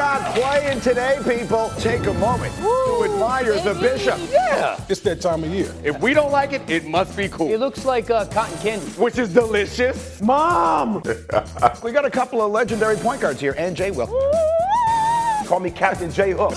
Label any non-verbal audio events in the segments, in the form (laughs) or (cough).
not playing today, people. Take a moment to admire the bishop. Yeah. It's that time of year. If we don't like it, it must be cool. It looks like uh, cotton candy. Which is delicious. Mom! (laughs) we got a couple of legendary point guards here, and Jay will. Call me Captain Jay Hook.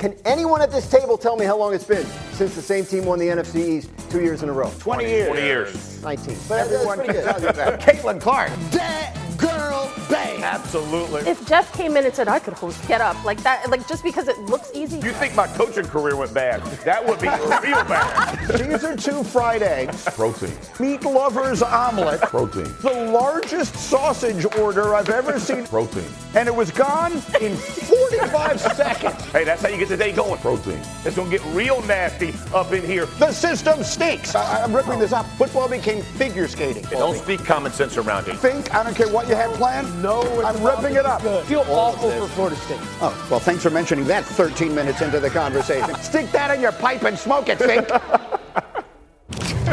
Can anyone at this table tell me how long it's been since the same team won the NFC East two years in a row? 20 years. 20 years. 19. But Everyone that's pretty good. Caitlin Clark. That girl bang. Absolutely. If Jeff came in and said I could host Get Up like that, like just because it looks easy. you think my coaching career went bad? That would be (laughs) real bad. These are two fried eggs. Protein. Meat lovers omelet. Protein. The largest sausage order I've ever seen. Protein. And it was gone in 45 (laughs) seconds. Hey, that's how you get the day going. Protein. It's gonna get real nasty up in here. The system stinks. I, I'm ripping this up. Football became figure skating. Don't speak common sense around it. Think, I don't care what you had planned. No, I'm ripping it up. feel awful for Florida State. Oh, well, thanks for mentioning that 13 minutes into the conversation. (laughs) Stick that in your pipe and smoke it, Fink. (laughs)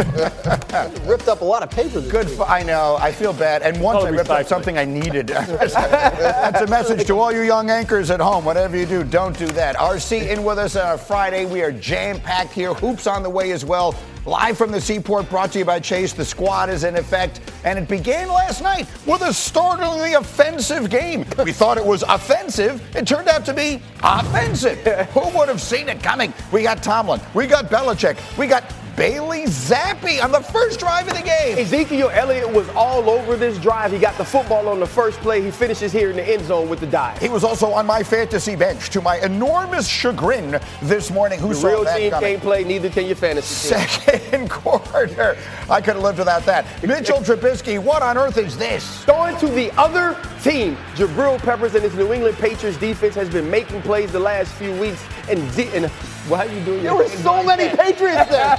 (laughs) Ripped up a lot of paper this Good. week. For, I know. I feel bad. And once Call I it ripped up something I needed. (laughs) That's a message to all you young anchors at home. Whatever you do, don't do that. RC in with us on a Friday. We are jam packed here. Hoops on the way as well. Live from the Seaport, brought to you by Chase. The squad is in effect, and it began last night with a startlingly offensive game. We thought it was offensive. It turned out to be offensive. (laughs) Who would have seen it coming? We got Tomlin. We got Belichick. We got Bailey Zappe on the first drive of the game. Ezekiel Elliott was all over this drive. He got the football on the first play. He finishes here in the end zone with the dive. He was also on my fantasy bench to my enormous chagrin this morning. Who The saw real that team coming? can't play, neither can your fantasy team. Second (laughs) quarter. I could have lived without that. Mitchell Trubisky, what on earth is this? Going to the other team, Jabril Peppers and his New England Patriots defense has been making plays the last few weeks. And, di- and well, how you doing? There were so many Patriots there.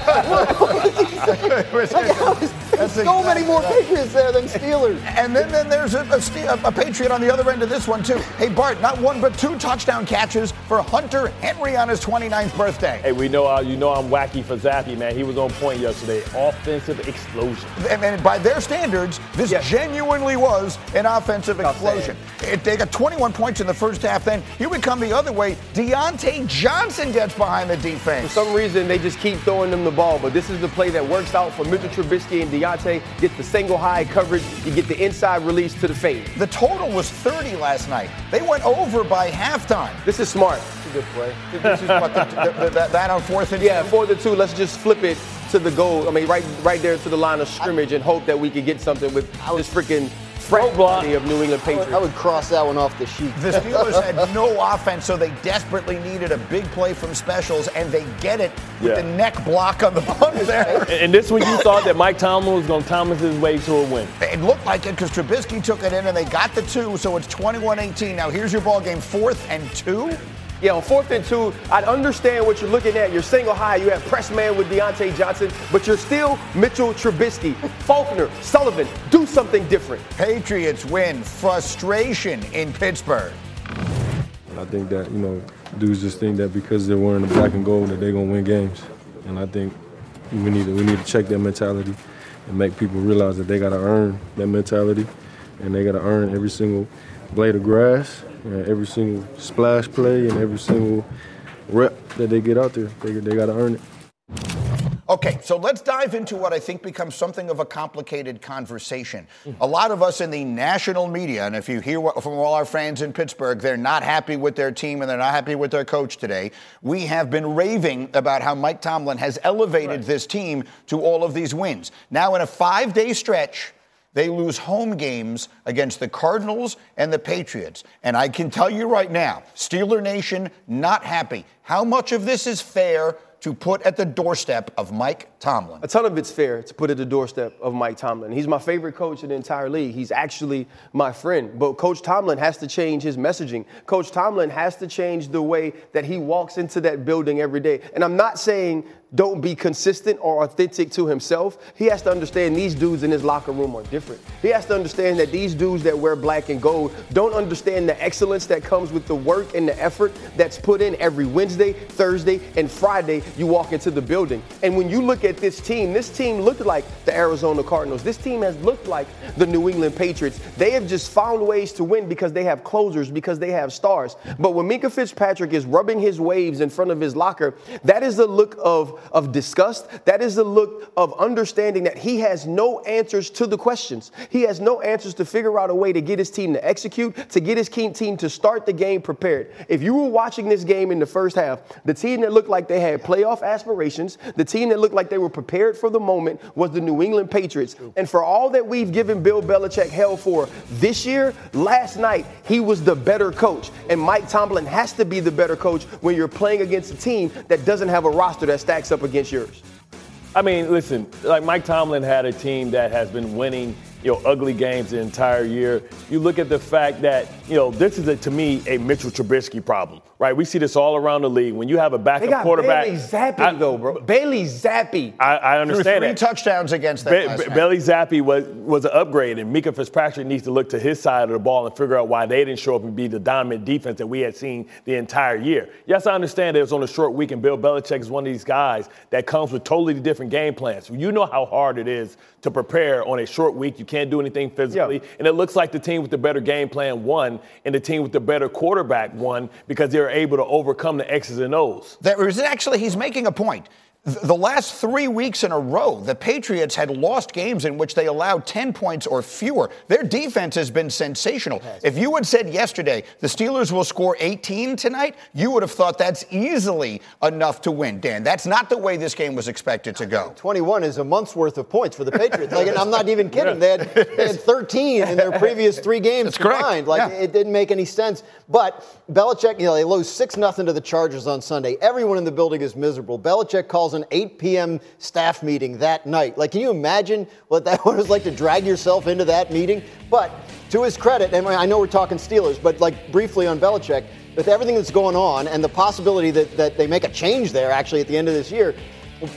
That's so many more right. Patriots there than Steelers. And then, then there's a, a, a- a Patriot on the other end of this one, too. Hey, Bart, not one but two touchdown catches for Hunter Henry on his 29th birthday. Hey, we know, uh, you know I'm wacky for Zappe, man. He was on point yesterday. Offensive explosion. And, and by their standards, this Yes. genuinely was an offensive Tough explosion. It, they got 21 points in the first half. Then here we come the other way. Diontae Johnson gets behind the defense. For some reason, they just keep throwing them the ball, but this is the play that works out for Mitchell Trubisky and Diontae. Get the single high coverage, you get the inside release to the fade. The total was 30 last night. They went over by halftime. This is smart. It's a Good play. This is what the, the, the, that, that on fourth and Yeah, two? for the two, let's just flip it to the goal. I mean, right, right there to the line of scrimmage, and hope that we could get something with this freaking fraternity of New England Patriots. I would cross that one off the sheet. The Steelers had no (laughs) offense, so they desperately needed a big play from specials, and they get it with Yeah. the neck block on the (laughs) punt there. And, and this one, you thought that Mike Tomlin was going to Thomas his way to a win. It looked like it because Trubisky took it in and they got the two, so it's 21-18. Now here's your ball game, fourth and two. Yeah, on fourth and two, I'd understand what you're looking at. You're single high. You have press man with Diontae Johnson, but you're still Mitchell Trubisky. Faulkner, Sullivan, do something different. Patriots win. Frustration in Pittsburgh. I think that, you know, dudes just think that because they're wearing the black and gold that they're gonna win games. And I think we need to we need to check that mentality and make people realize that they gotta earn that mentality and they gotta earn every single blade of grass and every single splash play and every single rep that they get out there. They, they gotta earn it. Okay, so let's dive into what I think becomes something of a complicated conversation. A lot of us in the national media, and if you hear what, from all our friends in Pittsburgh, they're not happy with their team and they're not happy with their coach today. We have been raving about how Mike Tomlin has elevated this team to all of these wins. Now, in a five day stretch, they lose home games against the Cardinals and the Patriots. And I can tell you right now, Steeler Nation not happy. How much of this is fair to put at the doorstep of Mike Tomlin? A ton of it's fair to put at the doorstep of Mike Tomlin. He's my favorite coach in the entire league. He's actually my friend. But Coach Tomlin has to change his messaging. Coach Tomlin has to change the way that he walks into that building every day. And I'm not saying don't be consistent or authentic to himself, he has to understand these dudes in his locker room are different. He has to understand that these dudes that wear black and gold don't understand the excellence that comes with the work and the effort that's put in every Wednesday, Thursday, and Friday you walk into the building. And when you look at this team, this team looked like the Arizona Cardinals. This team has looked like the New England Patriots. They have just found ways to win because they have closers, because they have stars. But when Minkah Fitzpatrick is rubbing his waves in front of his locker, that is the look of of disgust. That is the look of understanding that he has no answers to the questions. He has no answers to figure out a way to get his team to execute, to get his team to start the game prepared. If you were watching this game in the first half, the team that looked like they had playoff aspirations, the team that looked like they were prepared for the moment was the New England Patriots. And for all that we've given Bill Belichick hell for this year, last night he was the better coach. And Mike Tomlin has to be the better coach when you're playing against a team that doesn't have a roster that stacks up against yours? I mean, listen, like Mike Tomlin had a team that has been winning you know, ugly games the entire year. You look at the fact that, you know, this is a, to me a Mitchell Trubisky problem, right? We see this all around the league. When you have a backup they got quarterback, Bailey Zappe though, bro. Bailey Zappe. I, I understand three that. touchdowns against them. Ba- Bailey Zappe was was an upgrade, and Minkah Fitzpatrick needs to look to his side of the ball and figure out why they didn't show up and be the dominant defense that we had seen the entire year. Yes, I understand that it was on a short week, and Bill Belichick is one of these guys that comes with totally different game plans. You know how hard it is to prepare on a short week. You can't do anything physically. Yeah. And it looks like the team with the better game plan won, and the team with the better quarterback won because they were able to overcome the X's and O's. There is actually, he's making a point the last three weeks in a row, the Patriots had lost games in which they allowed 10 points or fewer. Their defense has been sensational. If you had said yesterday the Steelers will score 18 tonight, you would have thought that's easily enough to win, Dan. That's not the way this game was expected to go. 21 is a month's worth of points for the Patriots. like, I'm not even (laughs) kidding. They had, they had 13 in their (laughs) previous three games that's combined. Like, yeah. it didn't make any sense. But Belichick, you know, they lose 6 0 to the Chargers on Sunday. Everyone in the building is miserable. Belichick calls an 8 p.m. staff meeting that night. Like, can you imagine what that (laughs) was like to drag yourself into that meeting? But to his credit, and I know we're talking Steelers, but like briefly on Belichick, with everything that's going on and the possibility that, that they make a change there actually at the end of this year,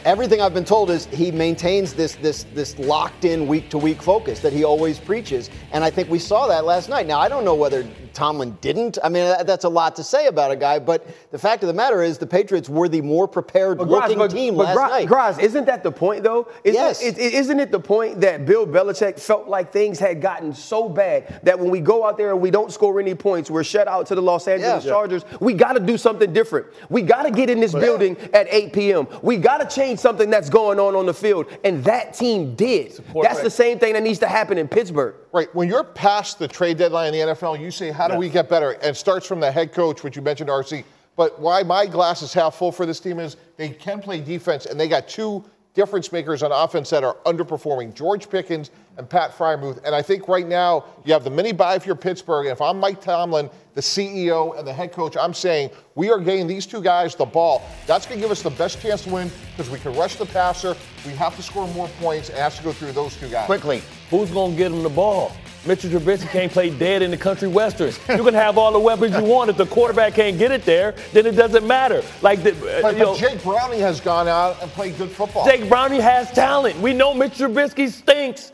everything I've been told is he maintains this this this locked in week to week focus that he always preaches, and I think we saw that last night. Now I don't know whether Tomlin didn't. I mean that's a lot to say about a guy, but the fact of the matter is the Patriots were the more prepared but looking but, team but last Graz, night. Graz, isn't that the point though? Isn't yes. It, isn't it the point that Bill Belichick felt like things had gotten so bad that when we go out there and we don't score any points, we're shut out to the Los Angeles Yeah. Chargers. We got to do something different. We got to get in this building at 8 p.m. We got to change something that's going on on the field, and that team did. That's the same thing that needs to happen in Pittsburgh. Right. When you're past the trade deadline in the NFL, you say, how do we get better? And it starts from the head coach, which you mentioned, RC. But why my glass is half full for this team is they can play defense, and they got two difference makers on offense that are underperforming George Pickens and Pat Freiermuth. And I think right now you have the mini bye for Pittsburgh. And if I'm Mike Tomlin, the CEO and the head coach, I'm saying we are getting these two guys the ball. That's going to give us the best chance to win because we can rush the passer. We have to score more points and has to go through those two guys. Quickly, Who's going to get them the ball? Mitchell Trubisky can't play dead in the country westerns. You can have all the weapons you want. If the quarterback can't get it there, then it doesn't matter. Like the, uh, But, know, but Jake Browning has gone out and played good football. Jake Browning has talent. We know Mitch Trubisky stinks.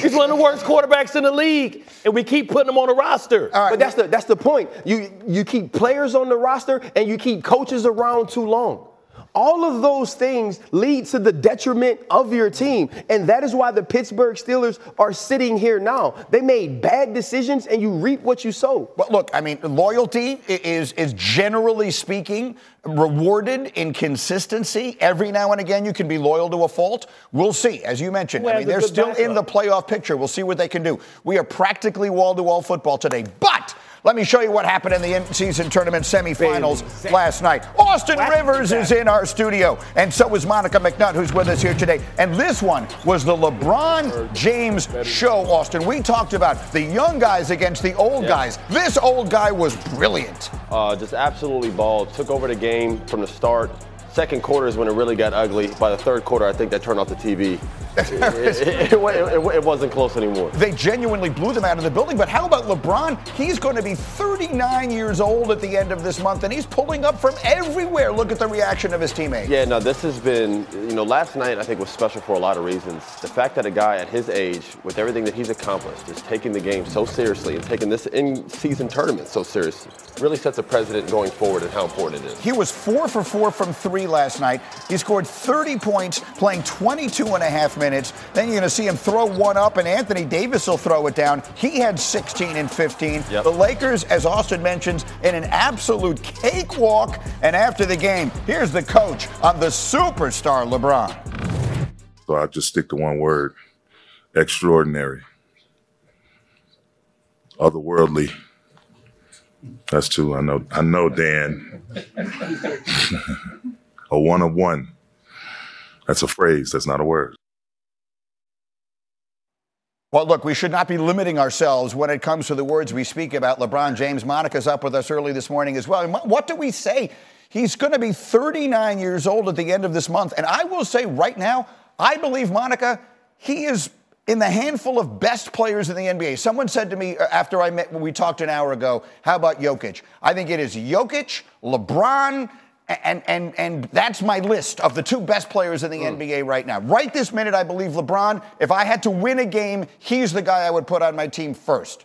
He's one of the worst quarterbacks in the league, and we keep putting him on the roster. But that's the that's the point. You you keep players on the roster and you keep coaches around too long. All of those things lead to the detriment of your team. And that is why the Pittsburgh Steelers are sitting here now. They made bad decisions and you reap what you sow. Well, look, I mean, loyalty is is generally speaking rewarded in consistency. Every now and again, you can be loyal to a fault. We'll see, as you mentioned. Who I mean, they're good still in the playoff picture. We'll see what they can do. We are practically wall to wall football today, but. Let me show you what happened in the in-season tournament semifinals last night. Austin Rivers is in our studio, and so is Monica McNutt, who's with us here today. And this one was the LeBron James show, Austin. We talked about the young guys against the old guys. This old guy was brilliant. Uh, just absolutely balled. Took over the game from the start. Second quarter is when it really got ugly. By the third quarter, I think they turned off the TV. (laughs) it, it, it, it, wasn't close anymore. They genuinely blew them out of the building. But how about LeBron? He's going to be 39 years old at the end of this month, and he's pulling up from everywhere. Look at the reaction of his teammates. Yeah, no, this has been, you know, last night I think was special for a lot of reasons. The fact that a guy at his age, with everything that he's accomplished, is taking the game so seriously and taking this in-season tournament so seriously really sets a precedent going forward and how important it is. He was four for four from three last night. He scored 30 points, playing 22 and a half minutes. Then you're going to see him throw one up, and Anthony Davis will throw it down. He had 16 and 15. Yep. The Lakers, as Austin mentions, in an absolute cakewalk. And after the game, here's the coach on the superstar LeBron. So I'll just stick to one word extraordinary, otherworldly. That's two. I know. I know, Dan. (laughs) a one of one. That's a phrase. That's not a word. Well, look, we should not be limiting ourselves when it comes to the words we speak about LeBron James. Monica's up with us early this morning as well. What do we say? He's going to be 39 years old at the end of this month. And I will say right now, I believe, Monica, he is in the handful of best players in the NBA. Someone said to me uh, after I met, we talked an hour ago, how about Jokic? I think it is Jokic, LeBron, and, and, and that's my list of the two best players in the mm. NBA right now. Right this minute, I believe LeBron, if I had to win a game, he's the guy I would put on my team first.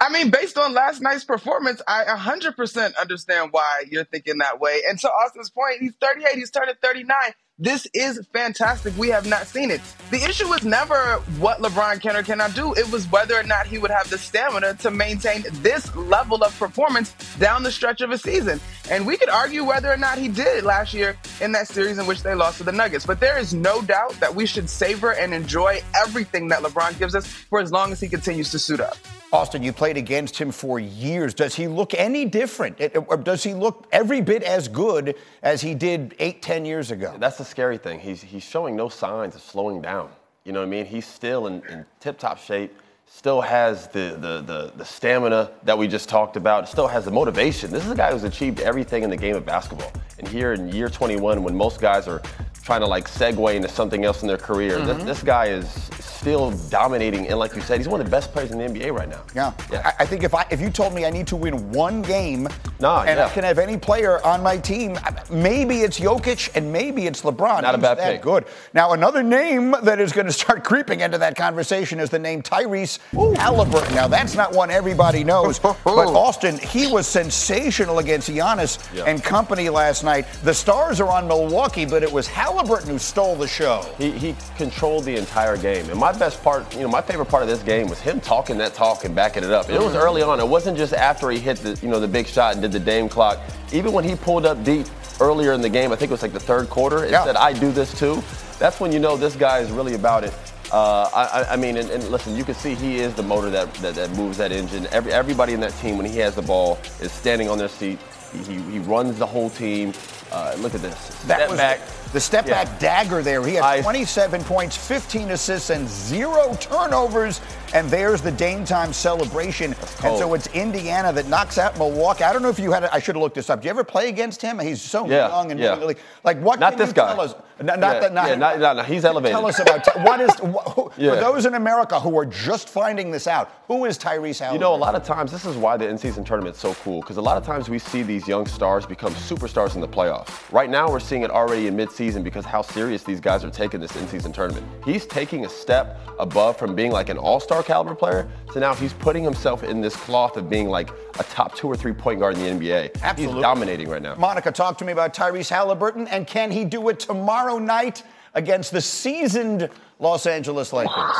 I mean, based on last night's performance, I 100% understand why you're thinking that way. And to Austin's point, he's 38, he's turning 39. This is fantastic. We have not seen it. The issue was never what LeBron can or cannot do. It was whether or not he would have the stamina to maintain this level of performance down the stretch of a season. And we could argue whether or not he did last year in that series in which they lost to the Nuggets. But there is no doubt that we should savor and enjoy everything that LeBron gives us for as long as he continues to suit up. Austin, you played against him for years. Does he look any different? Or does he look every bit as good as he did eight, ten years ago? That's the scary thing. He's, he's showing no signs of slowing down. You know what I mean? He's still in, in tip top shape, still has the, the, the, the, stamina that we just talked about, still has the motivation. This is a guy who's achieved everything in the game of basketball. And here in year 21, when most guys are trying to like segue into something else in their career, mm-hmm. this, this guy is still dominating, and like you said, he's one of the best players in the NBA right now. Yeah, yeah. I, I think if I if you told me I need to win one game, nah, and yeah. I can have any player on my team, maybe it's Jokic and maybe it's LeBron. Not he's a bad that pick. Good. Now another name that is going to start creeping into that conversation is the name Tyrese Ooh. Halliburton. Now that's not one everybody knows, (laughs) but Austin, he was sensational against Giannis yeah. and company last night. The stars are on Milwaukee, but it was Halliburton who stole the show. He, he controlled the entire game, and my best part, you know, my favorite part of this game was him talking that talk and backing it up. It was mm-hmm. early on. It wasn't just after he hit the, you know, the big shot and did the Dame clock. Even when he pulled up deep earlier in the game, I think it was like the third quarter, and yeah. said, "I do this too." That's when you know this guy is really about it. Uh, I, I, mean, and, and, listen, you can see he is the motor that, that, that, moves that engine. Every, everybody in that team, when he has the ball, is standing on their seat. He, he, he runs the whole team. Uh, look at this. Step was back. The step back yeah. dagger there. He had I, 27 points, 15 assists, and zero turnovers. And there's the Dame time celebration. And so oh. it's Indiana that knocks out Milwaukee. I don't know if you had. I should have looked this up. Do you ever play against him? He's so yeah, young and yeah. really like what? Not this guy. Tell us? Not, not yeah, that. Not, yeah, not, not, not, he's elevated. Tell us about what is who, yeah. for those in America who are just finding this out. Who is Tyrese Halliburton? You know, a lot of times this is why the in-season tournament's so cool because a lot of times we see these young stars become superstars in the playoffs. Right now, we're seeing it already in mid-season because how serious these guys are taking this in-season tournament. He's taking a step above from being like an all-star caliber player so now he's putting himself in this cloth of being like a top two or three point guard in the NBA. Absolutely. He's dominating right now. Monica, talk to me about Tyrese Halliburton and can he do it tomorrow night against the seasoned Los Angeles Lakers?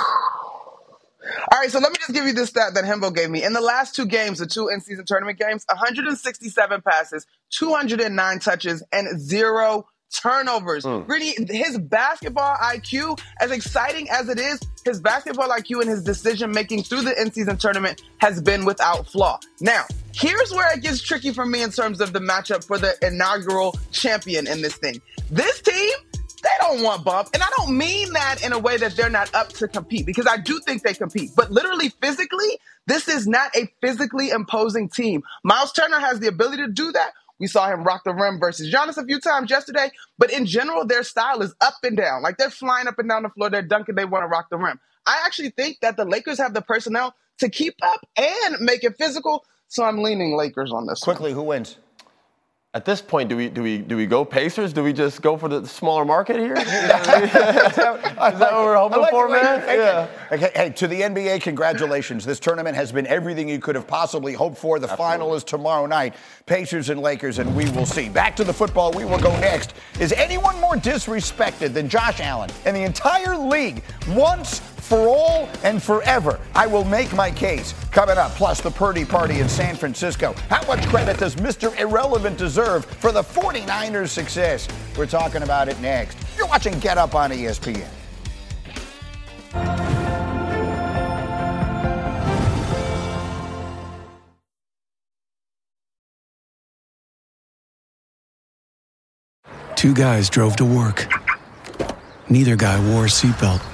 All right, so let me just give you this stat that Hembo gave me. In the last two games, the two in-season tournament games, 167 passes, 209 touches, and zero turnovers. Mm. Really, his basketball IQ, as exciting as it is, his basketball IQ and his decision making through the in season tournament has been without flaw. Now, here's where it gets tricky for me in terms of the matchup for the inaugural champion in this thing. This team, they don't want bump. And I don't mean that in a way that they're not up to compete because I do think they compete. But literally, physically, this is not a physically imposing team. Myles Turner has the ability to do that We saw him rock the rim versus Giannis a few times yesterday. But in general, their style is up and down. Like they're flying up and down the floor. They're dunking. They want to rock the rim. I actually think that the Lakers have the personnel to keep up and make it physical. So I'm leaning Lakers on this. Quickly, who wins? At this point, do we do we do we go Pacers? Do we just go for the smaller market here? (laughs) (laughs) is, that, (laughs) is that what we're hoping like for, man? Yeah. Okay, hey, to the NBA, congratulations. This tournament has been everything you could have possibly hoped for. The final is tomorrow night. Pacers and Lakers, and we will see. Back to the football, we will go next. Is anyone more disrespected than Josh Allen in the entire league? Once, for all, and forever. I will make my case. Coming up, plus the Purdy party in San Francisco. How much credit does Mr. Irrelevant deserve for the 49ers' success? We're talking about it next. You're watching Get Up on ESPN. Two guys drove to work. Neither guy wore a seatbelt.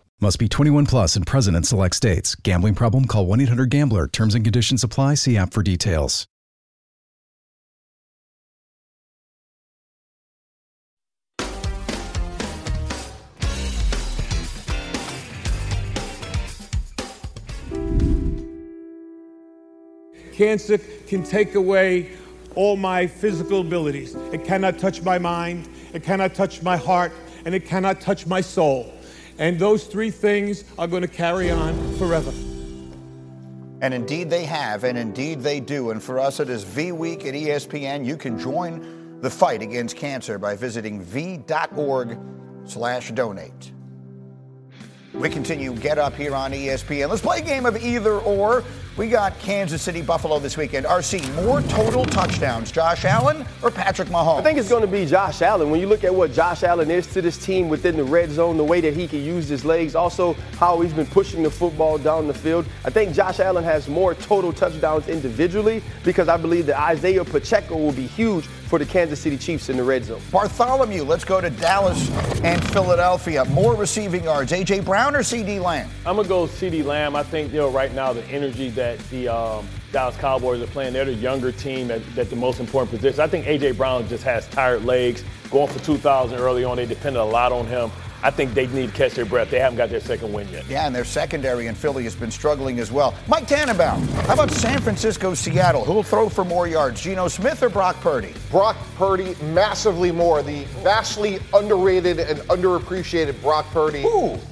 Must be 21 plus and present in select states. Gambling problem? Call 1 800 Gambler. Terms and conditions apply. See app for details. Cancer can take away all my physical abilities. It cannot touch my mind, it cannot touch my heart, and it cannot touch my soul. And those three things are going to carry on forever. And indeed they have, and indeed they do. And for us, it is V Week at ESPN. You can join the fight against cancer by visiting v.org slash donate. We continue Get Up here on ESPN. Let's play a game of either or. We got Kansas City Buffalo this weekend. RC, more total touchdowns, Josh Allen or Patrick Mahomes? I think it's going to be Josh Allen. When you look at what Josh Allen is to this team within the red zone, the way that he can use his legs, also how he's been pushing the football down the field, I think Josh Allen has more total touchdowns individually because I believe that Isaiah Pacheco will be huge for the Kansas City Chiefs in the red zone. Bartholomew, let's go to Dallas and Philadelphia. More receiving yards, A.J. Brown or CeeDee Lamb? I'm gonna go CeeDee Lamb. I think you know right now the energy that the um, Dallas Cowboys are playing, they're the younger team at, at the most important position. I think A.J. Brown just has tired legs. Going for 2,000 early on, they depended a lot on him. I think they need to catch their breath. They haven't got their second win yet. Yeah, and their secondary in Philly has been struggling as well. Mike Tannenbaum, how about San Francisco, Seattle? Who'll throw for more yards, Geno Smith or Brock Purdy? Brock Purdy, massively more. The vastly underrated and underappreciated Brock Purdy,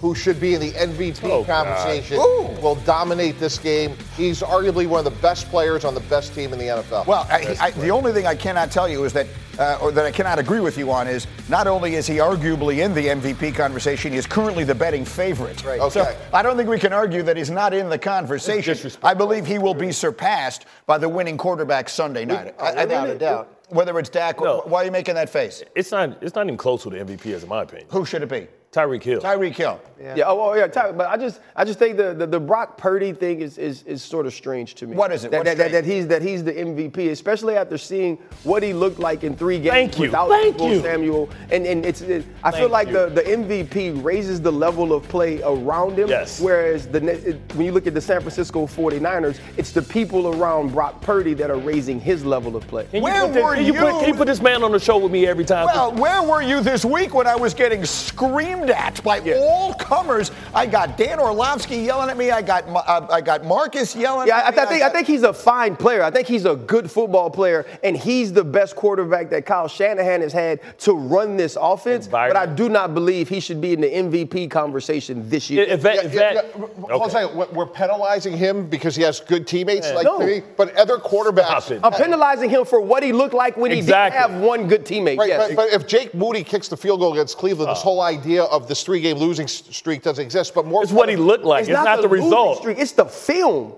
who should be in the MVP Oh, conversation, Ooh. will dominate this game. He's arguably one of the best players on the best team in the NFL. Well, I, I, the only thing I cannot tell you is that uh, or that I cannot agree with you on, is not only is he arguably in the MVP conversation, he is currently the betting favorite. Right. So Okay. I don't think we can argue that he's not in the conversation. I believe he will be surpassed by the winning quarterback Sunday night. I, I without think a doubt. Whether it's Dak, No. why are you making that face? It's not. It's not even close to the MVP, as in my opinion. Who should it be? Tyreek Hill. Tyreek Hill. Yeah. oh, oh, yeah. Ty- But I just, I just think the, the, the Brock Purdy thing is, is, is sort of strange to me. What is it? That, What's that, that, that he's that he's the MVP, especially after seeing what he looked like in three games Thank you. without Thank Deebo you. Samuel. And and it's, it, I feel like you. the, the MVP raises the level of play around him. Yes. Whereas the it, when you look at the San Francisco 49ers, it's the people around Brock Purdy that are raising his level of play. Can you Where put this- were can you? Put, you? can you put this man on the show with me every time? Well, where were you this week when I was getting screamed at by all comers? I got Dan Orlovsky yelling at me. I got uh, I got Marcus yelling. Yeah, I, at me. I think I got- think he's a fine player. I think he's a good football player, and he's the best quarterback that Kyle Shanahan has had to run this offense. But I do not believe he should be in the MVP conversation this year. If that, if that, yeah, hold on a second. We're- We're penalizing him because he has good teammates Yeah. like No. me, but other quarterbacks. I'm penalizing him for what he looked like when Exactly. he didn't have one good teammate. Right, yes. but, but if Jake Moody kicks the field goal against Cleveland, Oh. this whole idea of this three-game losing streak doesn't exist. But more, it's what he looked like. It's, not, the, losing result. streak, It's the film.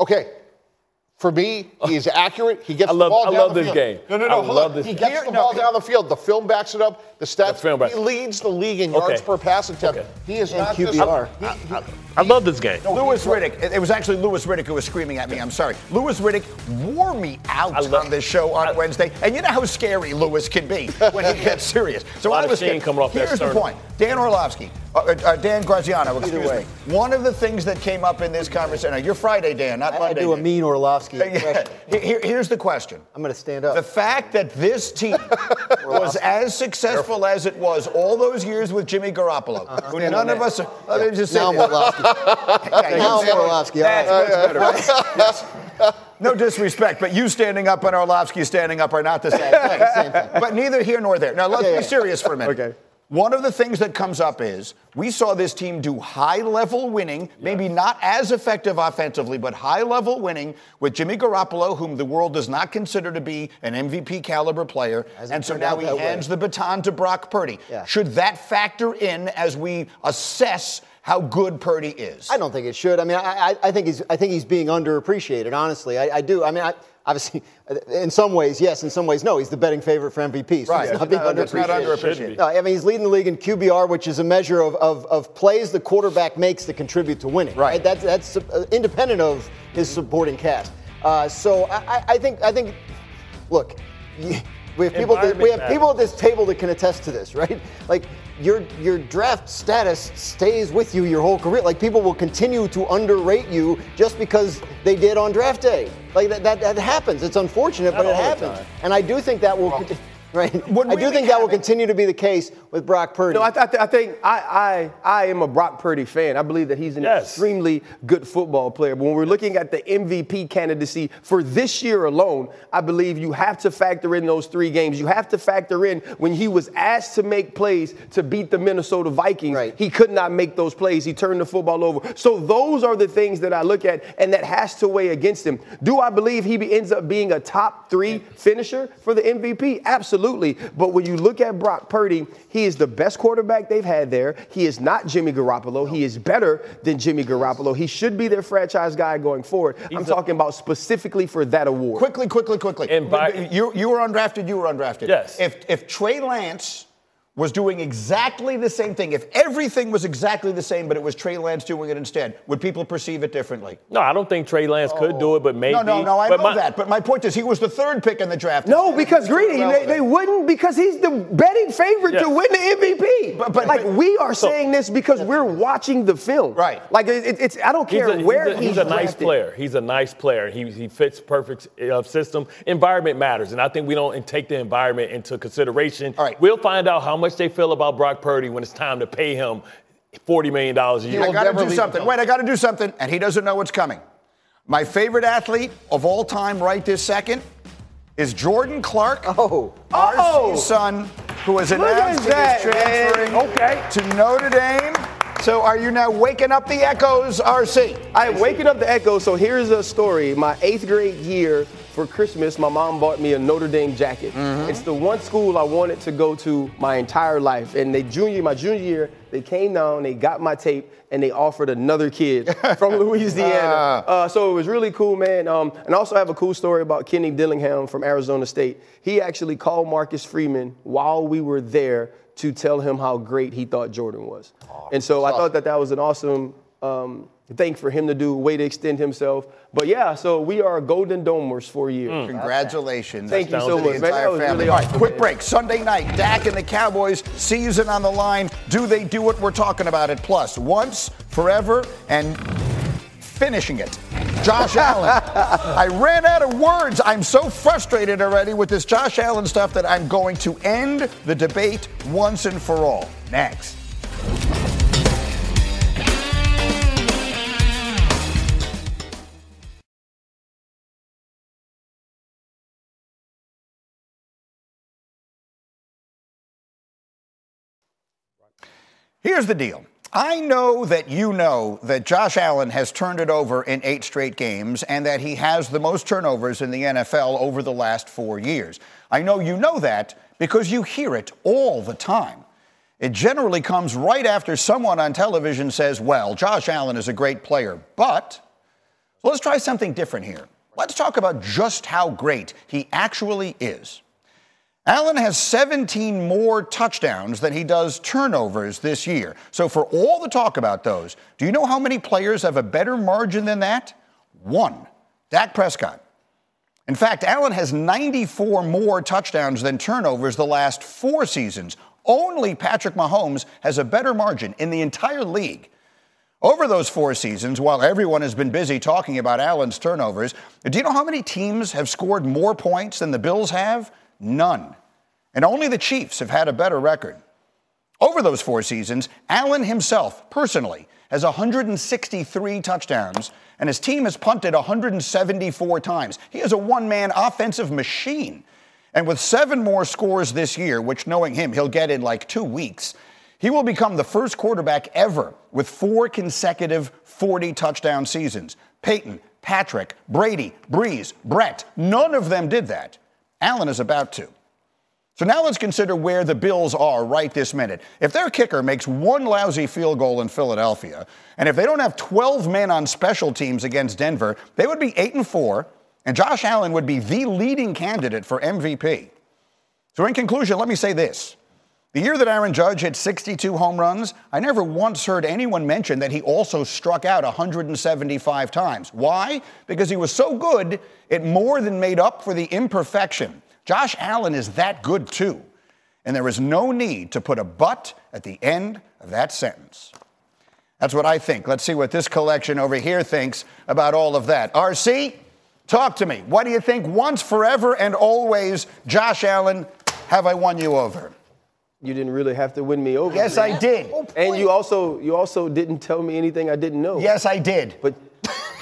Okay, for me, he is accurate. He gets (laughs) I love- the ball I down love the this field. game. No, no, I no. hold love on. this He game. gets the ball no, down the field. The film backs it up. The stats. film backs he it. leads the league in yards Okay. per pass attempt. Okay. He is And not QBR. Just, he- he- I love this game. Louis Riddick. It, it was actually Louis Riddick who was screaming at me. I'm sorry. Louis Riddick wore me out I love- on this show on Wednesday, and you know how scary Louis can be when he (laughs) gets serious. So A lot I of was steam scared. coming off that Here's the sternum. point. Dan Orlovsky, uh, uh, Dan Graziano, excuse way. me. One of the things that came up in this conversation. Now, you're Friday, Dan, not I, I Monday. do a mean Orlovsky Yeah. impression. Here- here's the question. I'm going to stand up. The fact that this team (laughs) was as successful as it was all those years with Jimmy Garoppolo, who Stand none of us, are, let me just say (laughs) now I'm. Orlovsky. Okay, now I'm Orlovsky. That's much better. (laughs) No disrespect, but you standing up and Orlovsky standing up are not the same thing. But neither here nor there. Now let's Yeah, be yeah. serious for a minute. Okay. One of the things that comes up is we saw this team do high level winning, maybe not as effective offensively, but high level winning with Jimmy Garoppolo, whom the world does not consider to be an MVP caliber player. Hasn't and so now he that way. hands the baton to Brock Purdy. Yeah. Should that factor in as we assess how good Purdy is? I don't think it should. I mean, I, I, I think he's I think he's being underappreciated. Honestly, I, I do. I mean, I, obviously, in some ways, yes. In some ways, no. He's the betting favorite for MVP. So Right. he's not being No, that's not underappreciated. underappreciated. No, I mean, he's leading the league in QBR, which is a measure of, of, of plays the quarterback makes that contribute to winning. Right. That's that's uh, independent of his supporting cast. Uh, so I, I- I think I think, look. We have people. That, we have people at this table that can attest to this, right? Like your your draft status stays with you your whole career. Like people will continue to underrate you just because they did on draft day. Like that that, that happens. It's unfortunate, Not but it happens. And I do think that will. conti- Right. Would I we do think that will continue to be the case with Brock Purdy. No, I, th- I think I, I, I am a Brock Purdy fan. I believe that he's an Yes. extremely good football player. But when we're looking at the MVP candidacy for this year alone, I believe you have to factor in those three games. You have to factor in when he was asked to make plays to beat the Minnesota Vikings, Right. he could not make those plays. He turned the football over. So those are the things that I look at, and that has to weigh against him. Do I believe he be- ends up being a top three finisher for the MVP? Absolutely. But when you look at Brock Purdy, he is the best quarterback they've had there. He is not Jimmy Garoppolo. He is better than Jimmy Garoppolo. He should be their franchise guy going forward. I'm a- talking about specifically for that award. Quickly, quickly, quickly. And by- you, you were undrafted, you were undrafted. Yes. If, if Trey Lance was doing exactly the same thing, if everything was exactly the same, but it was Trey Lance doing it instead, would people perceive it differently? No, I don't think Trey Lance could do it, but maybe. No, no, no, I but know my- that. But my point is, he was the third pick in the draft. No, because Greedy, they, they wouldn't because he's the betting favorite Yes. to win the MVP. But- but- like but- we are So- saying this because we're watching the film. Right. Like it, it- it's I don't He's care a, where he's a, he's a nice player. He's a nice player. He, he fits perfect uh, system. Environment matters, and I think we don't take the environment into consideration. All right. We'll find out how much they feel about Brock Purdy when it's time to pay him forty million dollars a year. I got to do something. Wait, I got to do something, and he doesn't know what's coming. My favorite athlete of all time, right this second, is Jordan Clark. Oh. Oh. RC's son, who has Look announced at he that, is transferring. Okay. to Notre Dame. So, are you now waking up the echoes, RC? I am waking up the echo. So here's a story. My eighth grade year, for Christmas, my mom bought me a Notre Dame jacket. Mm-hmm. It's the one school I wanted to go to my entire life. And they junior, my junior year, they came down, they got my tape, and they offered another kid (laughs) from Louisiana. Uh, so it was really cool, man. Um, and I also have a cool story about Kenny Dillingham from Arizona State. He actually called Marcus Freeman while we were there to tell him how great he thought Jordan was. and so I thought that that was an awesome um, thing for him to do, way to extend himself. But yeah, so we are Golden Domers for a year. Mm. Congratulations. Thank you so much, man. That entire was family. really All right, quick break. Sunday night, Dak and the Cowboys, season on the line. Do they do what we're talking about at Plus? Once, forever, and finishing it. Josh (laughs) Allen. I ran out of words. I'm so frustrated already with this Josh Allen stuff that I'm going to end the debate once and for all. Next. Here's the deal. I know that you know that Josh Allen has turned it over in eight straight games and that he has the most turnovers in the NFL over the last four years. I know you know that because you hear it all the time. It generally comes right after someone on television says, Well, Josh Allen is a great player, but let's try something different here. Let's talk about just how great he actually is. Allen has 17 more touchdowns than he does turnovers this year. So, for all the talk about those, do you know how many players have a better margin than that? One Dak Prescott. In fact, Allen has 94 more touchdowns than turnovers the last four seasons. Only Patrick Mahomes has a better margin in the entire league. Over those four seasons, while everyone has been busy talking about Allen's turnovers, do you know how many teams have scored more points than the Bills have? None. And only the Chiefs have had a better record. Over those four seasons, Allen himself, personally, has 163 touchdowns, and his team has punted 174 times. He is a one man offensive machine. And with seven more scores this year, which knowing him, he'll get in like two weeks, he will become the first quarterback ever with four consecutive 40 touchdown seasons. Peyton, Patrick, Brady, Brees, Brett, none of them did that. Allen is about to. So now let's consider where the Bills are right this minute. If their kicker makes one lousy field goal in Philadelphia, and if they don't have 12 men on special teams against Denver, they would be 8 and 4, and Josh Allen would be the leading candidate for MVP. So in conclusion, let me say this. The year that Aaron Judge hit 62 home runs, I never once heard anyone mention that he also struck out 175 times. Why? Because he was so good, it more than made up for the imperfection. Josh Allen is that good too. And there is no need to put a but at the end of that sentence. That's what I think. Let's see what this collection over here thinks about all of that. RC, talk to me. What do you think once, forever, and always, Josh Allen, have I won you over? You didn't really have to win me over. Yes. I did. And you also you also didn't tell me anything I didn't know. Yes, I did. But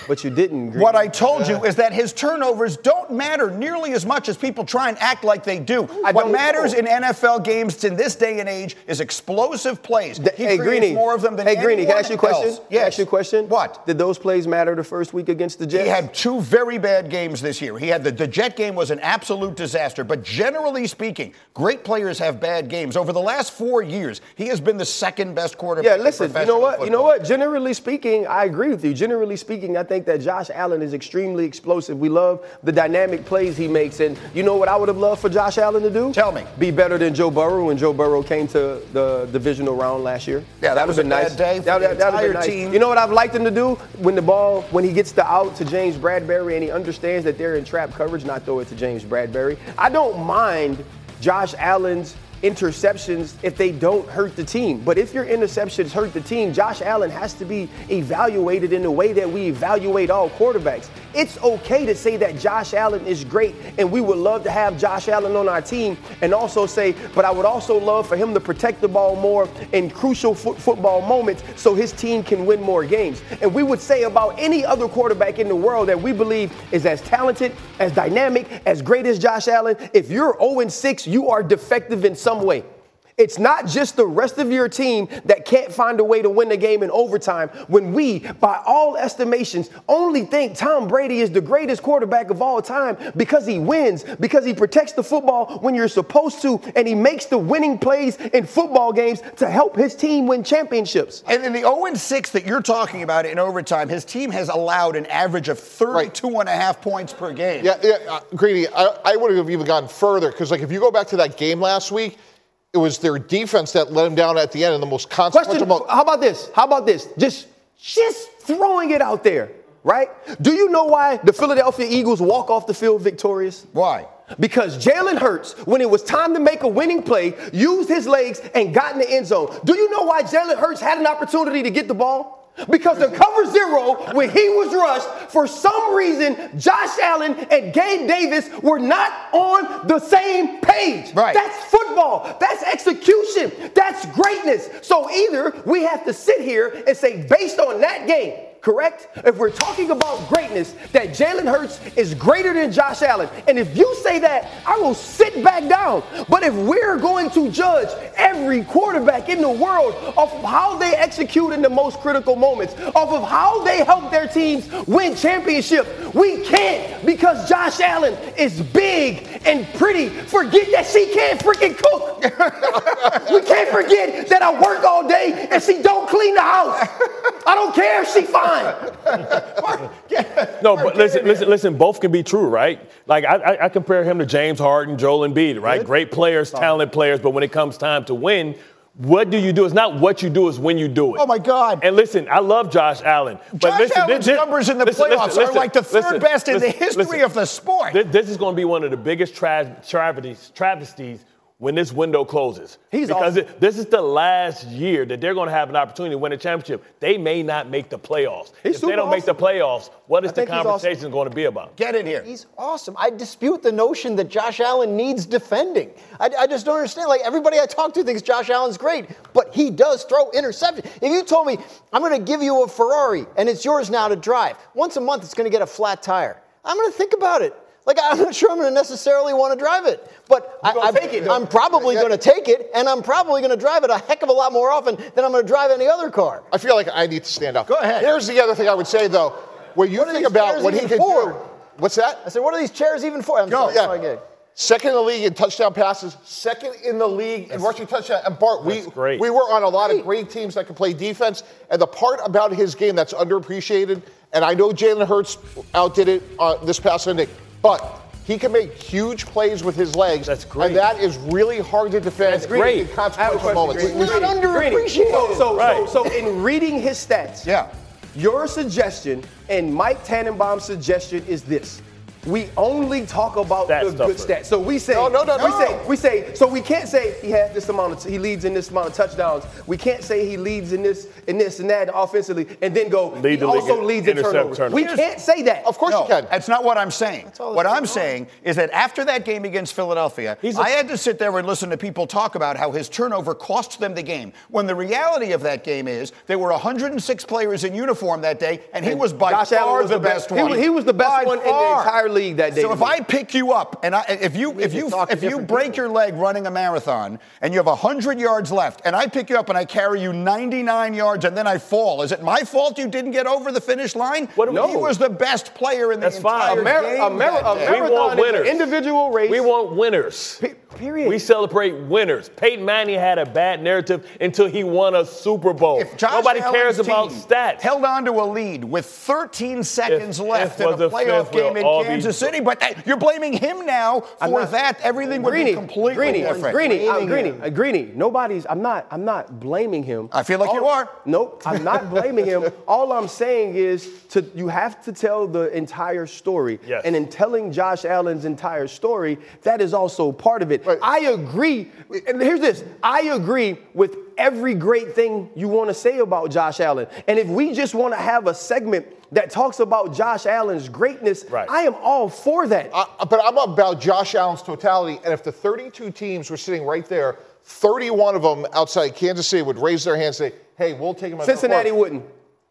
but you didn't. Green. What I told you is that his turnovers don't matter nearly as much as people try and act like they do. I what matters know. in NFL games in this day and age is explosive plays. He hey, Greeny. more of them than hey, Greeny, can I ask you a question? else. Can I Yes. ask you a question? What? Did those plays matter the first week against the Jets? He had two very bad games this year. He had the, the Jet game was an absolute disaster, but generally speaking, great players have bad games. Over the last four years, he has been the second best quarterback. Yeah, in listen, you know what? You know what? Generally speaking, I agree with you. Generally speaking, I think that Josh Allen is extremely explosive. We love the dynamic plays he makes. And you know what I would have loved for Josh Allen to do? Tell me. Be better than Joe Burrow when Joe Burrow came to the divisional round last year. Yeah, that was a nice day for the would've been entire nice. team. You know what I've liked him to do? When the ball, when he gets the out to James Bradberry and he understands that they're in trap coverage, not throw it to James Bradberry. I don't mind Josh Allen's interceptions if they don't hurt the team. But if your interceptions hurt the team, Josh Allen has to be evaluated in the way that we evaluate all quarterbacks. It's okay to say that Josh Allen is great and we would love to have Josh Allen on our team and also say, but I would also love for him to protect the ball more in crucial foot football moments so his team can win more games. And we would say about any other quarterback in the world that we believe is as talented, as dynamic, as great as Josh Allen, if you're 0 6, you are defective in some way. It's not just the rest of your team that can't find a way to win the game in overtime when we, by all estimations, only think Tom Brady is the greatest quarterback of all time because he wins, because he protects the football when you're supposed to, and he makes the winning plays in football games to help his team win championships. And in the 0 6 that you're talking about in overtime, his team has allowed an average of 32 and a half points per game. Yeah, yeah, uh, Greeny, I, I would have even gone further because, like, if you go back to that game last week, it was their defense that let them down at the end in the most consequential Question, moment. how about this? How about this? Just, just throwing it out there, right? Do you know why the Philadelphia Eagles walk off the field victorious? Why? Because Jalen Hurts, when it was time to make a winning play, used his legs and got in the end zone. Do you know why Jalen Hurts had an opportunity to get the ball? Because in cover zero, when he was rushed, for some reason, Josh Allen and Gabe Davis were not on the same page. Right. That's football. That's execution. That's greatness. So either we have to sit here and say, based on that game, correct? If we're talking about greatness, that Jalen Hurts is greater than Josh Allen. And if you say that, I will sit back down. But if we're going to judge every quarterback in the world off of how they execute in the most critical moments, off of how they help their teams win championship, we can't because Josh Allen is big and pretty. Forget that she can't freaking cook. (laughs) we can't forget that I work all day and she don't clean the house. I don't care if she fine. (laughs) (laughs) No, but listen, listen, listen. Both can be true, right? Like I, I, I compare him to James Harden, Joel Embiid, right? Great players, talented players, but when it comes time to win, what do you do? It's not what you do; it's when you do it. Oh my God! And listen, I love Josh Allen, but Josh listen, Allen's this- numbers in the listen, playoffs listen, are like the third best in the history of the sport. This, this is going to be one of the biggest tra- travesties, travesties when this window closes. He's because awesome. it, this is the last year that they're going to have an opportunity to win a championship. They may not make the playoffs. He's if they don't make the playoffs, what is I the think he's awesome. conversation going to be about? Get in here. He's awesome. I dispute the notion that Josh Allen needs defending. I, I just don't understand. Like everybody I talk to thinks Josh Allen's great, but he does throw interceptions. If you told me I'm going to give you a Ferrari and it's yours now to drive, once a month it's going to get a flat tire. I'm going to think about it. Like I'm not sure I'm going to necessarily want to drive it, but I, I, take it. I'm probably going to take it, and I'm probably going to drive it a heck of a lot more often than I'm going to drive any other car. I feel like I need to stand up. Go ahead. Here's the other thing I would say, though. When you What think about what he even can for? do, what's that? I said, what are these chairs even for? I'm Go. sorry, Yeah. sorry, Gabe. Second in the league in touchdown passes, second in the league in rushing touchdown. And Bart, we, great. we were on a lot of great teams that can play defense. And the part about his game that's underappreciated, and I know Jalen Hurts outdid it uh, this past Sunday, but he can make huge plays with his legs. That's great. And that is really hard to defend That's great. in I have a consequential question, moments. Greeny. We're not underappreciated. So, so, Right. so, so in reading his stats, Yeah. your suggestion and Mike Tannenbaum's suggestion is this. We only talk about Stat the good stuffer. stats. So we say, No, no, no, we no. say, we say, so we can't say he has this amount of, he leads in this amount of touchdowns. We can't say he leads in this, in this and that offensively, and then go, Lead he the league also in leads in intercept turnovers. turnovers. We can't say that. Of course no, you can. That's not what I'm saying. all What that's I'm going saying is that after that game against Philadelphia, He's a- I had to sit there and listen to people talk about how his turnover cost them the game. When the reality of that game is there were 106 players in uniform that day, and he And was by Josh far Allen was the the best best- he one. was- he was the best By one in the far. entire league that day So if. I pick you up and I, if you if you if you break people. your leg running a marathon and you have 100 yards left, and I pick you up and I carry you 99 yards and then I fall, is it my fault you didn't get over the finish line? What do we- He was the best player in the That's fine. entire A mar- game. a, mar- that. We want marathon winners. individual race. We want winners. Pe- period. We celebrate winners. Peyton Manning had a bad narrative until he won a Super Bowl. If Josh Nobody Allen's cares about team stats. Held on to a lead with 13 seconds If- left if in a a playoff game in all be- Kansas City, but that, you're blaming him now for not- that. Everything would be completely Greeny, different. Greeny, uh, Greeny, uh, Greeny. Nobody's. I'm not. I'm not blaming him. I feel like you are. Nope. I'm not (laughs) blaming him. All I'm saying is to you have to tell the entire story. Yes. And in telling Josh Allen's entire story, that is also part of it. Right. I agree. And here's this. I agree with every great thing you want to say about Josh Allen. And if we just want to have a segment that talks about Josh Allen's greatness, Right. I am all for that. I, but I'm about Josh Allen's totality. And if the 32 teams were sitting right there, 31 of them outside Kansas City would raise their hands and say, hey, we'll take him as our Cincinnati part." wouldn't.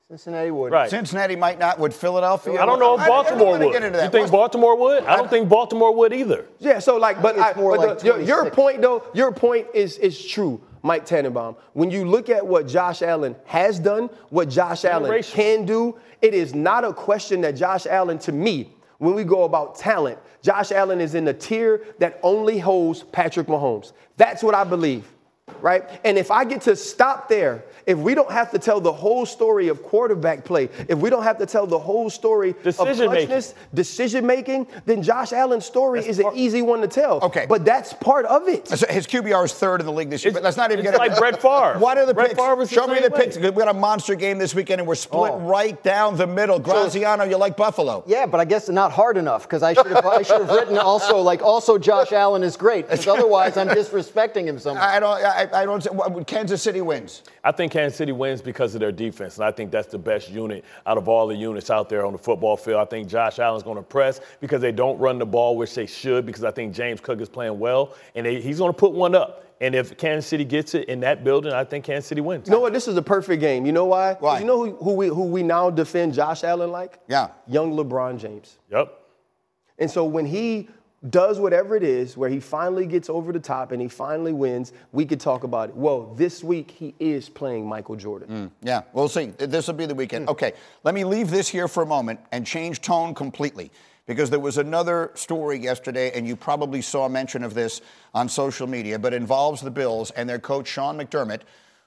Cincinnati would. Right. Cincinnati might not. Would Philadelphia? I don't know if I- I Baltimore would. get into You that. think Baltimore would? I don't think Baltimore would either. Yeah, so like, but, I, more but like the- your, your point though, your point is is true, Mike Tannenbaum. When you look at what Josh Allen has done, what Josh Allen can do, it is not a question that Josh Allen, to me, when we go about talent, Josh Allen is in the tier that only holds Patrick Mahomes. That's what I believe. Right? And if I get to stop there, if we don't have to tell the whole story of quarterback play, if we don't have to tell the whole story of Decision making. clutchness, decision making, then Josh Allen's story is an easy one to tell. Okay. But that's part of it. So His QBR is third in the league this year, It's- but let's not even it's get like into Brett Favre. (laughs) What are the Brett picks? Favre was the Show me the way. picks. We got a monster game this weekend, and we're split Oh. right down the middle. Graziano, you like Buffalo? Yeah, but I guess not hard enough because I should have I should have written also like also Josh Allen is great because otherwise I'm (laughs) disrespecting him somehow. I don't. I, I don't. what- Kansas City wins. I think Kansas City wins because of their defense, and I think that's the best unit out of all the units out there on the football field. I think Josh Allen's going to press because they don't run the ball, which they should, because I think James Cook is playing well, and they, he's going to put one up. And if Kansas City gets it in that building, I think Kansas City wins. You know what? This is a perfect game. You know why? 'Cause Why? You know who, who we who we now defend Josh Allen like? Yeah. Young LeBron James. Yep. And so when he does whatever it is, where he finally gets over the top and he finally wins, we could talk about it. Well, this week he is playing Michael Jordan. Mm, yeah, we'll see. This will be the weekend. Hmm. Okay, let me leave this here for a moment and change tone completely because there was another story yesterday, and you probably saw mention of this on social media, but involves the Bills and their coach, Sean McDermott,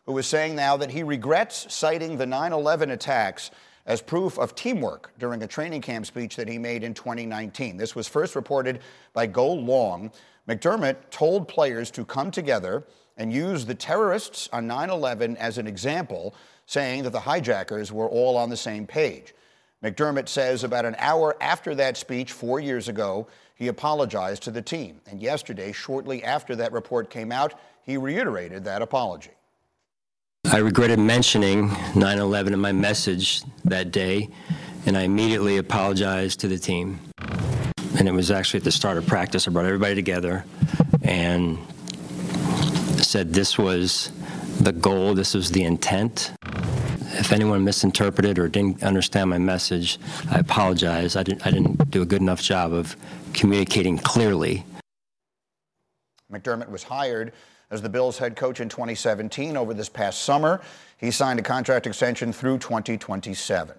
who is saying now that he regrets citing the 9 11 attacks as proof of teamwork during a training camp speech that he made in 2019. This was first reported by Go Long. McDermott told players to come together and use the terrorists on 9 11 as an example, saying that the hijackers were all on the same page. McDermott says about an hour after that speech four years ago, he apologized to the team. And yesterday, shortly after that report came out, he reiterated that apology. I regretted mentioning 9 11 in my message that day, and I immediately apologized to the team. And it was actually at the start of practice. I brought everybody together and said this was the goal, this was the intent. If anyone misinterpreted or didn't understand my message, I apologize. I didn't, I didn't do a good enough job of communicating clearly. McDermott was hired as the Bills head coach in 2017. Over this past summer, he signed a contract extension through 2027.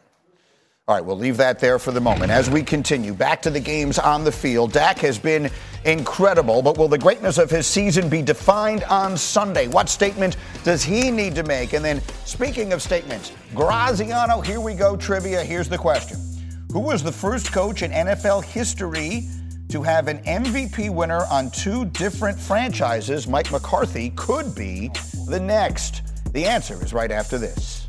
All right, we'll leave that there for the moment. As we continue, back to the games on the field. Dak has been incredible, but will the greatness of his season be defined on Sunday? What statement does he need to make? And then, speaking of statements, Graziano, here we go, trivia. Here's the question Who was the first coach in NFL history to have an MVP winner on two different franchises? Mike McCarthy could be the next. The answer is right after this.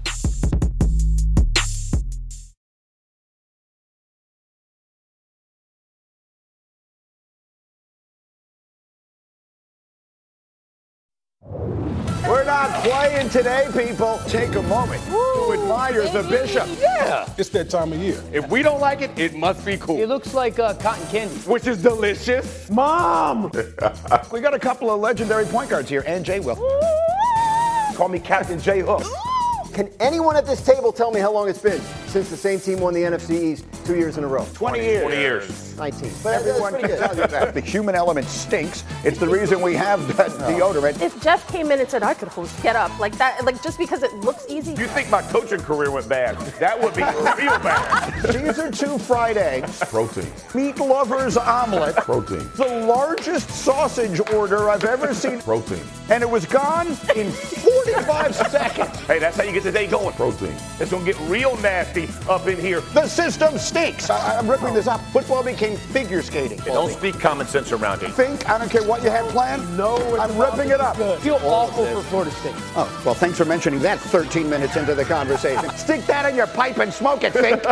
Playing today, people. Take a moment to admire the bishop. Yeah. It's that time of year. If we don't like it, it must be cool. It looks like uh, cotton candy. Which is delicious. Mom! (laughs) We got a couple of legendary point guards here, and Jay will. Call me Captain J Hook. Can anyone at this table tell me how long it's been since the same team won the NFC East two years in a row? 20 years. 20 years. 19. But Everyone that's can pretty tell good. you that. The human element stinks. It's the reason we have that (laughs) deodorant. If Jeff came in and said I could host Get Up like that, like just because it looks easy. You think my coaching career went bad? That would be (laughs) real bad. These are 2 fried eggs, Protein. meat lover's omelet, Protein. the largest sausage order I've ever seen, Protein. and it was gone in 45 seconds. Hey, that's how you get the day going. Protein. It's gonna get real nasty up in here. The system stinks. I, am ripping this up. Football became figure skating. Don't speak common sense around here. Think, I don't care what you had planned. No, I'm ripping it up. I feel awful for Florida State. Oh, well, thanks for mentioning that 13 minutes into the conversation. (laughs) Stick that in your pipe and smoke it, Fink. (laughs)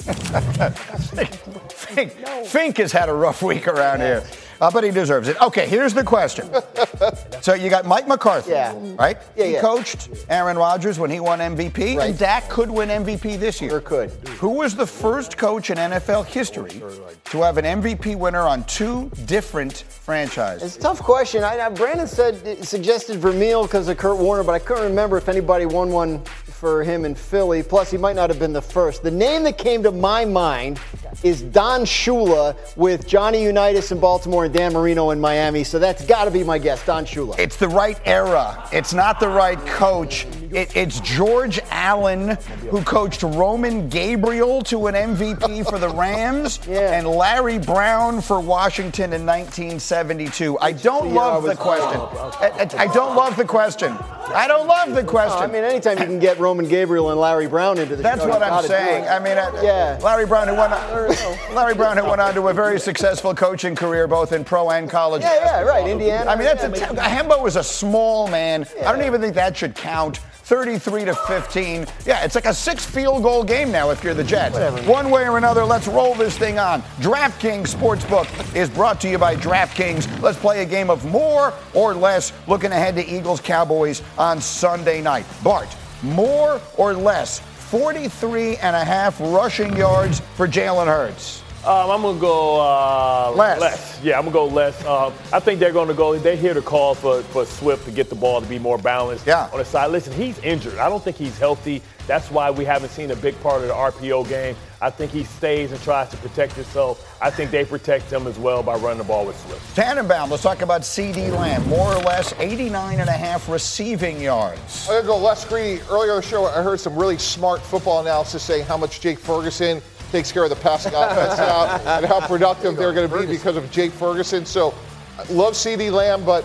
(laughs) Fink, Fink has had a rough week around here. Uh, but he deserves it. Okay, here's the question. (laughs) so you got Mike McCarthy, Yeah. right? Yeah, he yeah. coached Aaron Rodgers when he won MVP, Right. and Dak could win MVP this year. Sure could. Who was the first coach in NFL history to have an MVP winner on two different franchises? It's a tough question. I, I, Brandon said suggested Vermeil because of Kurt Warner, but I couldn't remember if anybody won one for him in Philly. Plus, he might not have been the first. The name that came to my mind is Don Shula with Johnny Unitas in Baltimore and Dan Marino in Miami. So that's got to be my guess, Don Shula. It's the right era. It's not the right coach. It, it's George Allen who coached Roman Gabriel to an MVP for the Rams (laughs) and Larry Brown for Washington in 1972. I don't love the question. Oh, I, I- I don't love the question. I don't love the question. I mean, anytime you can get Roman (laughs) Gabriel and Larry Brown into the That's show, what I'm saying. I mean, uh, Yeah. Larry Brown, who went on, (laughs) Larry Brown, who went on to a very successful coaching career, both in pro and college. Yeah, yeah, right, Indiana, I mean, that's yeah, a, but- Hembo was a small man. I don't even think that should count. 33 to 15. Yeah, it's like a six field goal game now if you're the Jets. One way or another, let's roll this thing on. DraftKings Sportsbook is brought to you by DraftKings. Let's play a game of more or less looking ahead to Eagles Cowboys on Sunday night. Bart, more or less 43 and a half rushing yards for Jalen Hurts. Um, I'm gonna go uh, Less. Yeah, I'm gonna go less. Uh, I think they're gonna go. They hear the call for, for Swift to get the ball to be more balanced Yeah. on the side. Listen, he's injured. I don't think he's healthy. That's why we haven't seen a big part of the RPO game. I think he stays and tries to protect himself. I think they protect him as well by running the ball with Swift. Tannenbaum, let's talk about CeeDee Lamb. More or less 89 and a half receiving yards. I'm going to go less greedy. Earlier in the show, I heard some really smart football analysis saying how much Jake Ferguson takes care of the passing (laughs) offense now and how productive they're going to be because of Jake Ferguson. So, I love CeeDee Lamb, but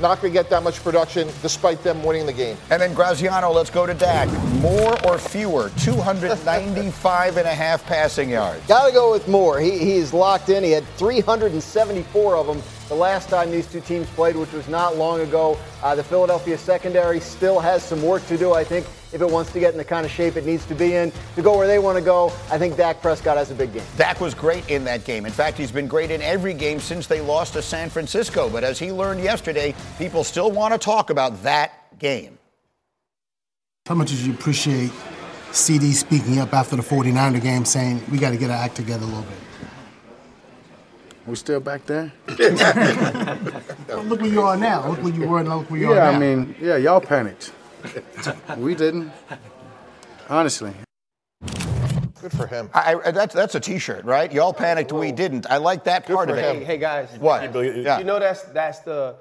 not going to get that much production despite them winning the game. And then Graziano, let's go to Dak. More or fewer, 295 and a half passing yards. Got to go with more. He, he is locked in. He had 374 of them the last time these two teams played, which was not long ago. Uh, the Philadelphia secondary still has some work to do, I think, if it wants to get in the kind of shape it needs to be in to go where they want to go. I think Dak Prescott has a big game. Dak was great in that game. In fact, he's been great in every game since they lost to San Francisco. But as he learned yesterday, people still want to talk about that game. How much did you appreciate CeeDee speaking up after the 49er game saying, we got to get our act together a little bit? We still back there? (laughs) Look where you are now. Look where you were and look where you are now. yeah. I mean, yeah, y'all panicked. (laughs) we didn't. Honestly. Good for him. I, I, that's, that's a T-shirt, right? Y'all panicked, we didn't. I like that part of it. Hey, hey guys. What? You know that's that's the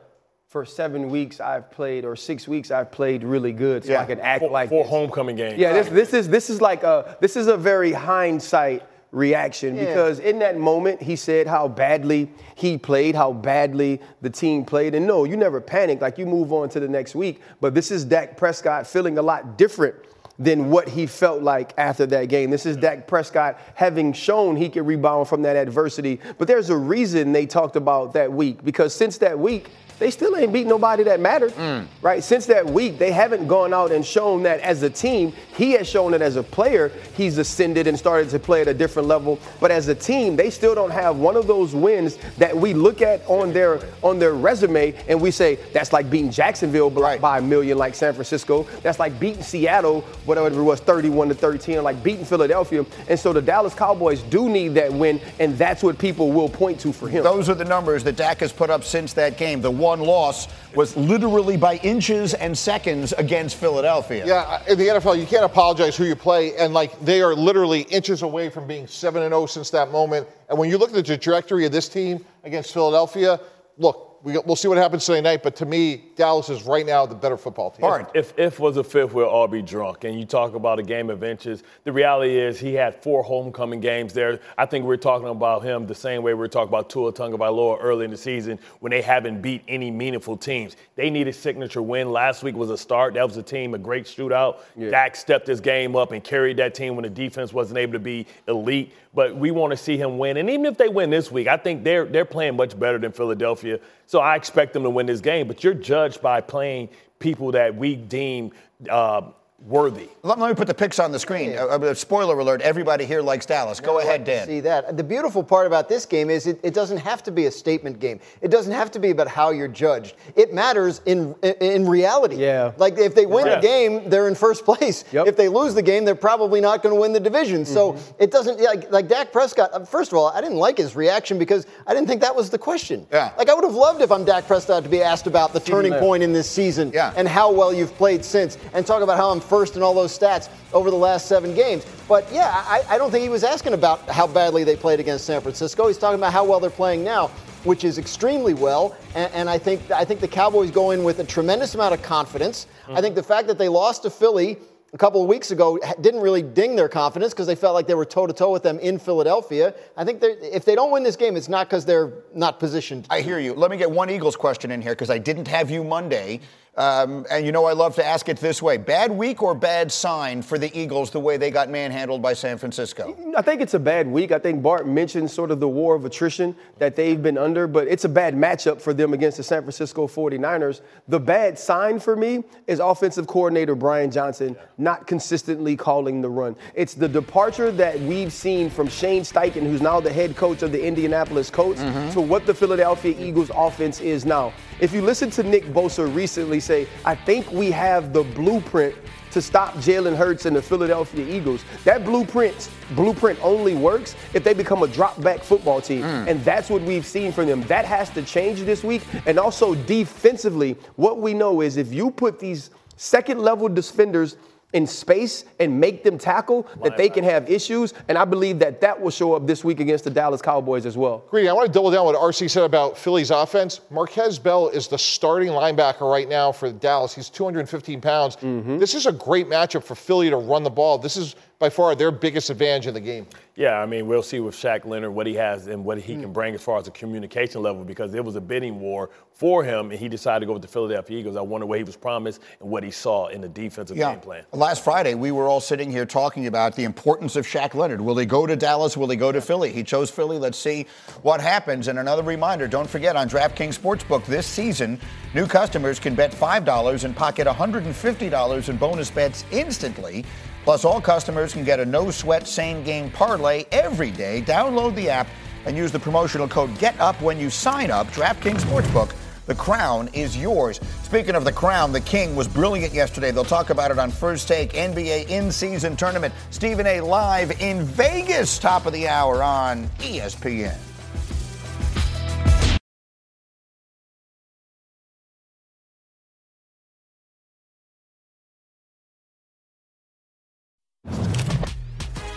for seven weeks I've played or six weeks I've played really good, so I can act Four- like four this. homecoming games. Yeah, this this is this is like a this is a very hindsight reaction Yeah. because in that moment he said how badly he played, how badly the team played, and no, you never panic. Like you move on to the next week. But this is Dak Prescott feeling a lot different than what he felt like after that game. This is Dak Prescott having shown he can rebound from that adversity. But there's a reason they talked about that week because since that week. They still ain't beat nobody that mattered, mm. right? Since that week, they haven't gone out and shown that as a team. He has shown that as a player, he's ascended and started to play at a different level. But as a team, they still don't have one of those wins that we look at on their on their resume and we say that's like beating Jacksonville by, by a million, like San Francisco. That's like beating Seattle, whatever it was, 31 to 13, or like beating Philadelphia. And so the Dallas Cowboys do need that win, and that's what people will point to for him. Those are the numbers that Dak has put up since that game. The one loss was literally by inches and seconds against Philadelphia. Yeah, in the NFL, you can't apologize who you play, and like they are literally inches away from being seven and zero since that moment. And when you look at the trajectory of this team against Philadelphia, look, we, we'll see what happens today night. But to me, Dallas is right now the better football team. If, if if was a fifth, we'll all be drunk. And you talk about a game of inches. The reality is he had four homecoming games there. I think we're talking about him the same way we're talking about Tua Tagovailoa early in the season when they haven't beat any meaningful teams. They need a signature win. Last week was a start. That was a team, a great shootout. Dak stepped his game up and carried that team when the defense wasn't able to be elite. But we want to see him win. And even if they win this week, I think they're they're playing much better than Philadelphia. So I expect them to win this game. But you're judged by playing people that we deem uh, worthy. Let, let me put the picks on the screen. Uh, uh, spoiler alert: everybody here likes Dallas. Go ahead, Dan. See that. The beautiful part about this game is it, it doesn't have to be a statement game. It doesn't have to be about how you're judged. It matters in in, in reality. Yeah. Like if they win Yeah. the game, they're in first place. Yep. If they lose the game, they're probably not going to win the division. So Mm-hmm. it doesn't like like Dak Prescott. uh, First of all, I didn't like his reaction because I didn't think that was the question. Yeah. Like I would have loved if I'm Dak Prescott to be asked about the turning point in this season Yeah. and how well you've played since, and talk about how I'm first in all those stats over the last seven games. But yeah, I, I don't think he was asking about how badly they played against San Francisco. He's talking about how well they're playing now which is extremely well. And, and, I think I think the Cowboys go in with a tremendous amount of confidence. Mm-hmm. I think the fact that they lost to Philly a couple of weeks ago didn't really ding their confidence because they felt like they were toe to toe with them in Philadelphia. I think if they don't win this game, it's not because they're not positioned. I hear you. Let me get one Eagles question in here because I didn't have you Monday. Um, and you know, I love to ask it this way bad week or bad sign for the Eagles the way they got manhandled by San Francisco? I think it's a bad week. I think Bart mentioned sort of the war of attrition that they've been under, but it's a bad matchup for them against the San Francisco 49ers. The bad sign for me is offensive coordinator Brian Johnson not consistently calling the run. It's the departure that we've seen from Shane Steichen, who's now the head coach of the Indianapolis Colts, mm-hmm. to what the Philadelphia Eagles offense is now. If you listen to Nick Bosa recently say, I think we have the blueprint to stop Jalen Hurts and the Philadelphia Eagles. That blueprint blueprint only works if they become a drop back football team. Mm. And that's what we've seen from them. That has to change this week. And also defensively, what we know is if you put these second level defenders in space and make them tackle, that they can have issues. And I believe that that will show up this week against the Dallas Cowboys as well. Greeny, I want to double down what RC said about Philly's offense. Markquese Bell is the starting linebacker right now for Dallas. He's 215 pounds. Mm-hmm. This is a great matchup for Philly to run the ball. This is by far their biggest advantage in the game. Yeah, I mean, we'll see with Shaq Leonard what he has and what he can hmm. bring as far as a communication level because it was a bidding war for him, and he decided to go with the Philadelphia Eagles. I wonder what he was promised and what he saw in the defensive yeah. game plan. Last Friday, we were all sitting here talking about the importance of Shaq Leonard. Will he go to Dallas? Will he go to Philly? He chose Philly. Let's see what happens. And another reminder don't forget on DraftKings Sportsbook this season, new customers can bet $5 and pocket $150 in bonus bets instantly. Plus, all customers can get a no sweat same game parlay every day. Download the app and use the promotional code GETUP when you sign up. DraftKings Sportsbook. The crown is yours. Speaking of the crown, the king was brilliant yesterday. They'll talk about it on First Take NBA in season tournament. Stephen A. live in Vegas, top of the hour on ESPN.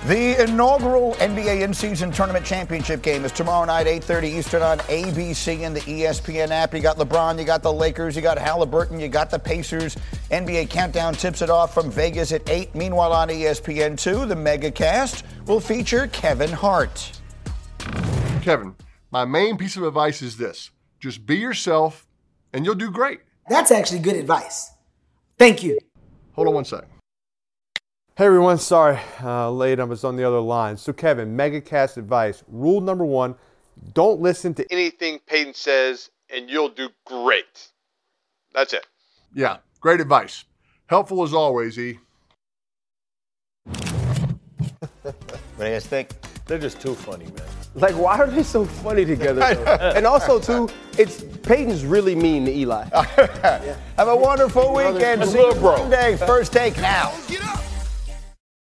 The inaugural NBA in-season tournament championship game is tomorrow night, 8:30 Eastern on ABC and the ESPN app. You got LeBron, you got the Lakers, you got Halliburton, you got the Pacers. NBA Countdown tips it off from Vegas at 8. Meanwhile, on ESPN2, the MegaCast will feature Kevin Hart. Kevin, my main piece of advice is this: just be yourself, and you'll do great. That's actually good advice. Thank you. Hold on one second. Hey everyone, sorry, uh, late. I was on the other line. So, Kevin, MegaCast advice. Rule number one don't listen to anything Peyton says, and you'll do great. That's it. Yeah, great advice. Helpful as always, E. what do you guys think? They're just too funny, man. Like, why are they so funny together? (laughs) and also, too, it's Peyton's really mean to Eli. (laughs) Have a wonderful weekend. See you Monday. First take now.